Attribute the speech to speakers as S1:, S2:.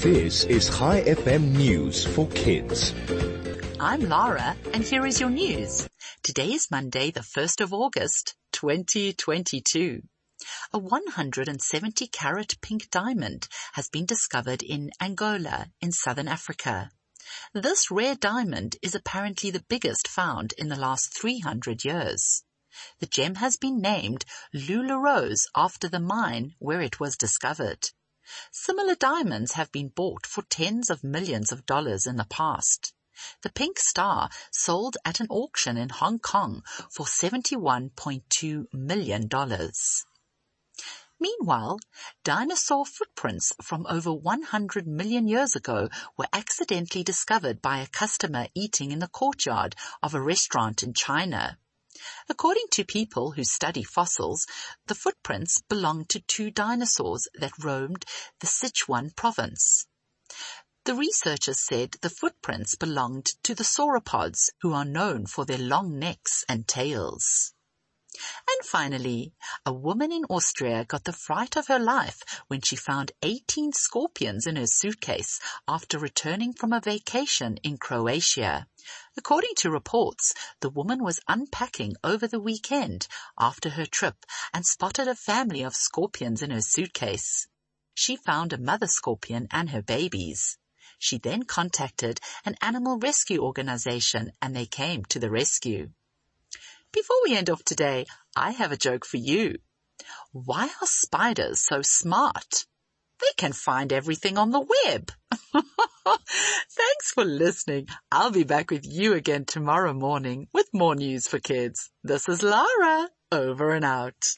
S1: This is ChaiFM News for Kids.
S2: I'm Lara and here is your news. Today is Monday, the 1st of August, 2022. A 170 carat pink diamond has been discovered in Angola in southern Africa. This rare diamond is apparently the biggest found in the last 300 years. The gem has been named Lulo Rose after the mine where it was discovered. Similar diamonds have been bought for tens of millions of dollars in the past. The pink star sold at an auction in Hong Kong for $71.2 million. Meanwhile, dinosaur footprints from over 100 million years ago were accidentally discovered by a customer eating in the courtyard of a restaurant in China. According to people who study fossils, the footprints belong to two dinosaurs that roamed the Sichuan province. The researchers said the footprints belonged to the sauropods, who are known for their long necks and tails. And finally, a woman in Austria got the fright of her life when she found 18 scorpions in her suitcase after returning from a vacation in Croatia. According to reports, the woman was unpacking over the weekend after her trip and spotted a family of scorpions in her suitcase. She found a mother scorpion and her babies. She then contacted an animal rescue organization and they came to the rescue. Before we end off today, I have a joke for you. Why are spiders so smart? They can find everything on the web. Thanks for listening. I'll be back with you again tomorrow morning with more news for kids. This is Lara, over and out.